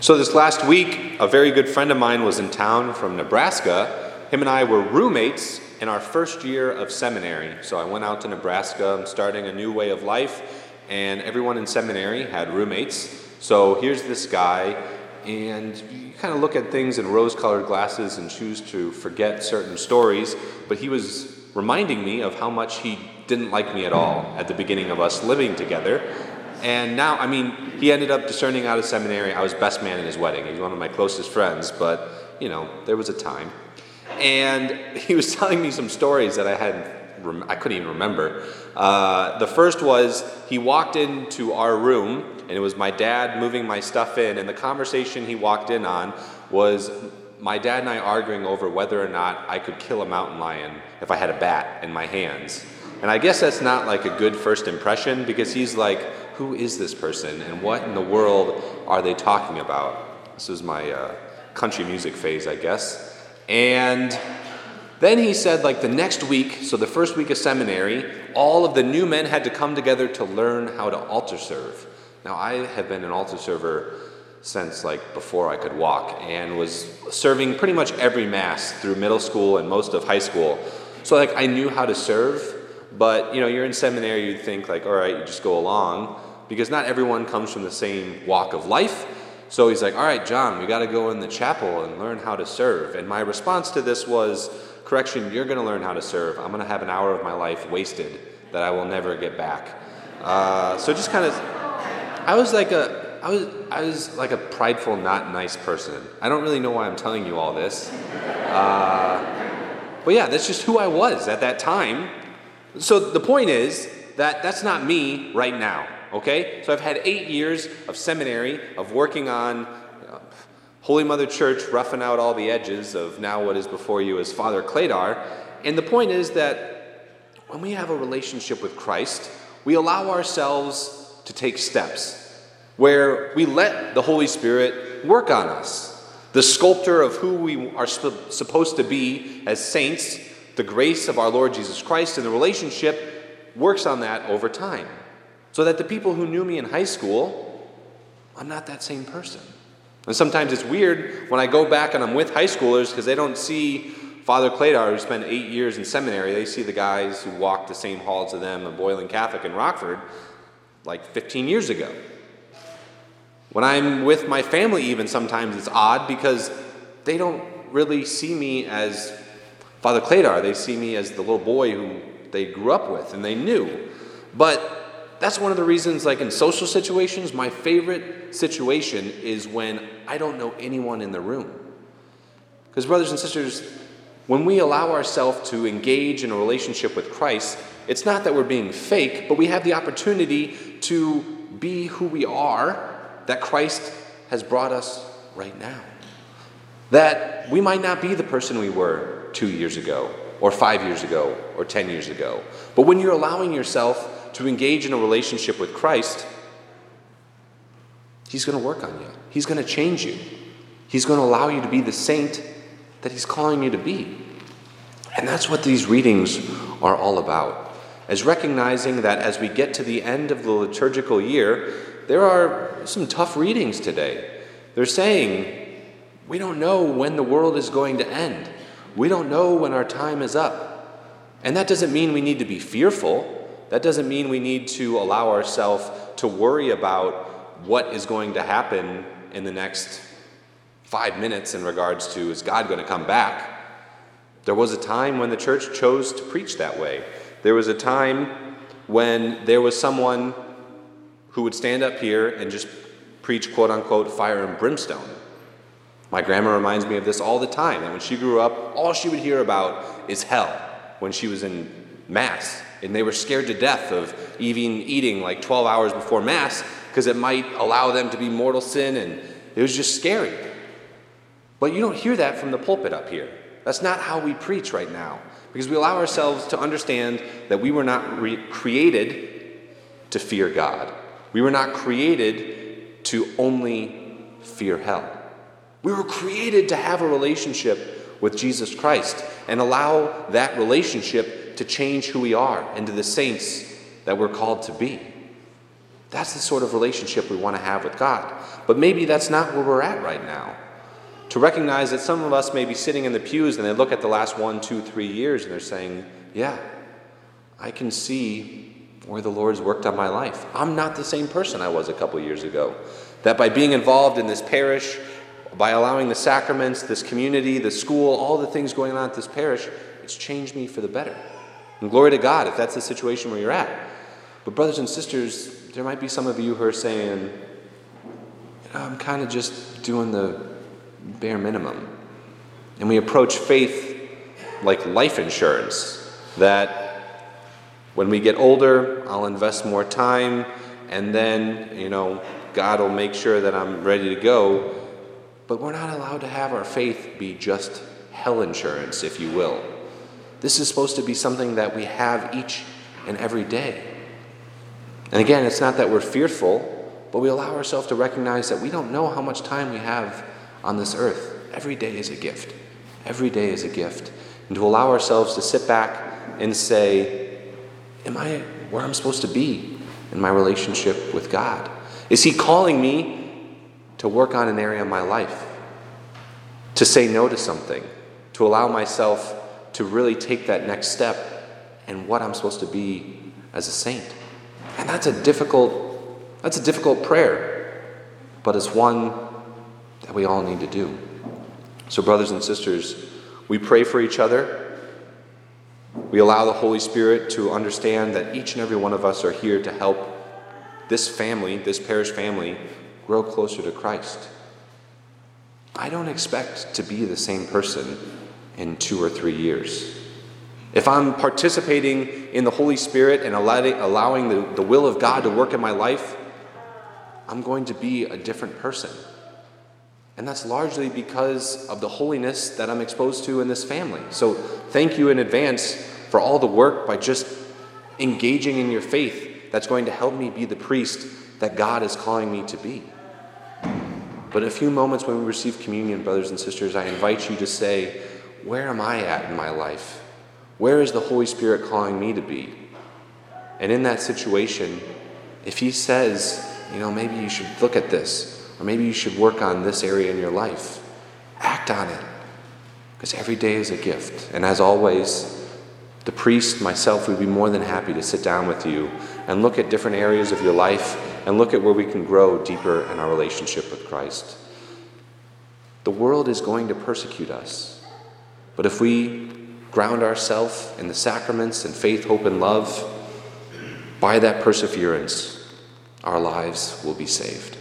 So, this last week, a very good friend of mine was in town from Nebraska. Him and I were roommates in our first year of seminary. So, I went out to Nebraska. I'm starting a new way of life, and everyone in seminary had roommates. So, here's this guy, and you kind of look at things in rose colored glasses and choose to forget certain stories. But he was reminding me of how much he didn't like me at all at the beginning of us living together. And now, I mean, he ended up discerning out of seminary. I was best man in his wedding. He's one of my closest friends, but, you know, there was a time. And he was telling me some stories that I hadn't, I couldn't even remember. Uh, the first was he walked into our room, and it was my dad moving my stuff in, and the conversation he walked in on was my dad and I arguing over whether or not I could kill a mountain lion if I had a bat in my hands. And I guess that's not like a good first impression because he's like, who is this person and what in the world are they talking about? This was my uh, country music phase, I guess. And then he said, like the next week, so the first week of seminary, all of the new men had to come together to learn how to altar serve. Now, I have been an altar server since like before I could walk and was serving pretty much every mass through middle school and most of high school. So like I knew how to serve, but you know, you're in seminary, you'd think like, all right, you just go along because not everyone comes from the same walk of life. So he's like, All right, John, we got to go in the chapel and learn how to serve. And my response to this was, Correction, you're going to learn how to serve. I'm going to have an hour of my life wasted that I will never get back. Uh, so just kind of, I was like a, I was, I was like a prideful, not nice person. I don't really know why I'm telling you all this. Uh, but yeah, that's just who I was at that time. So the point is that that's not me right now. Okay? So I've had eight years of seminary, of working on uh, Holy Mother Church, roughing out all the edges of now what is before you as Father Cladar. And the point is that when we have a relationship with Christ, we allow ourselves to take steps where we let the Holy Spirit work on us. The sculptor of who we are supposed to be as saints, the grace of our Lord Jesus Christ, and the relationship works on that over time. So that the people who knew me in high school, I'm not that same person. And sometimes it's weird when I go back and I'm with high schoolers because they don't see Father Cladar, who spent eight years in seminary. They see the guys who walked the same halls as them, a Boylan Catholic in Rockford, like 15 years ago. When I'm with my family, even sometimes it's odd because they don't really see me as Father Cladar. They see me as the little boy who they grew up with and they knew. But that's one of the reasons, like in social situations, my favorite situation is when I don't know anyone in the room. Because, brothers and sisters, when we allow ourselves to engage in a relationship with Christ, it's not that we're being fake, but we have the opportunity to be who we are that Christ has brought us right now. That we might not be the person we were two years ago, or five years ago, or ten years ago. But when you're allowing yourself to engage in a relationship with Christ, He's going to work on you. He's going to change you. He's going to allow you to be the saint that He's calling you to be. And that's what these readings are all about. As recognizing that as we get to the end of the liturgical year, there are some tough readings today. They're saying, we don't know when the world is going to end. We don't know when our time is up. And that doesn't mean we need to be fearful. That doesn't mean we need to allow ourselves to worry about what is going to happen in the next five minutes in regards to is God going to come back? There was a time when the church chose to preach that way. There was a time when there was someone who would stand up here and just preach quote unquote fire and brimstone. My grandma reminds me of this all the time that when she grew up, all she would hear about is hell when she was in Mass. And they were scared to death of even eating like 12 hours before Mass because it might allow them to be mortal sin, and it was just scary. But you don't hear that from the pulpit up here. That's not how we preach right now because we allow ourselves to understand that we were not re- created to fear God. We were not created to only fear hell. We were created to have a relationship with Jesus Christ and allow that relationship to change who we are into the saints that we're called to be. That's the sort of relationship we want to have with God. But maybe that's not where we're at right now. To recognize that some of us may be sitting in the pews and they look at the last one, two, three years and they're saying, Yeah, I can see where the Lord's worked on my life. I'm not the same person I was a couple years ago. That by being involved in this parish, by allowing the sacraments, this community, the school, all the things going on at this parish, it's changed me for the better. And glory to God if that's the situation where you're at. But, brothers and sisters, there might be some of you who are saying, I'm kind of just doing the bare minimum. And we approach faith like life insurance that when we get older, I'll invest more time, and then, you know, God will make sure that I'm ready to go. But we're not allowed to have our faith be just hell insurance, if you will. This is supposed to be something that we have each and every day. And again, it's not that we're fearful, but we allow ourselves to recognize that we don't know how much time we have on this earth. Every day is a gift. Every day is a gift. And to allow ourselves to sit back and say, Am I where I'm supposed to be in my relationship with God? Is He calling me to work on an area of my life? To say no to something? To allow myself to really take that next step and what I'm supposed to be as a saint? And that's a difficult that's a difficult prayer, but it's one that we all need to do. So brothers and sisters, we pray for each other. We allow the Holy Spirit to understand that each and every one of us are here to help this family, this parish family, grow closer to Christ. I don't expect to be the same person in two or three years. If I'm participating in the Holy Spirit and allowing the, the will of God to work in my life, I'm going to be a different person. And that's largely because of the holiness that I'm exposed to in this family. So thank you in advance for all the work by just engaging in your faith that's going to help me be the priest that God is calling me to be. But in a few moments when we receive communion, brothers and sisters, I invite you to say, Where am I at in my life? Where is the Holy Spirit calling me to be? And in that situation, if He says, you know, maybe you should look at this, or maybe you should work on this area in your life, act on it. Because every day is a gift. And as always, the priest, myself, would be more than happy to sit down with you and look at different areas of your life and look at where we can grow deeper in our relationship with Christ. The world is going to persecute us. But if we ground ourselves in the sacraments and faith, hope, and love, by that perseverance, our lives will be saved.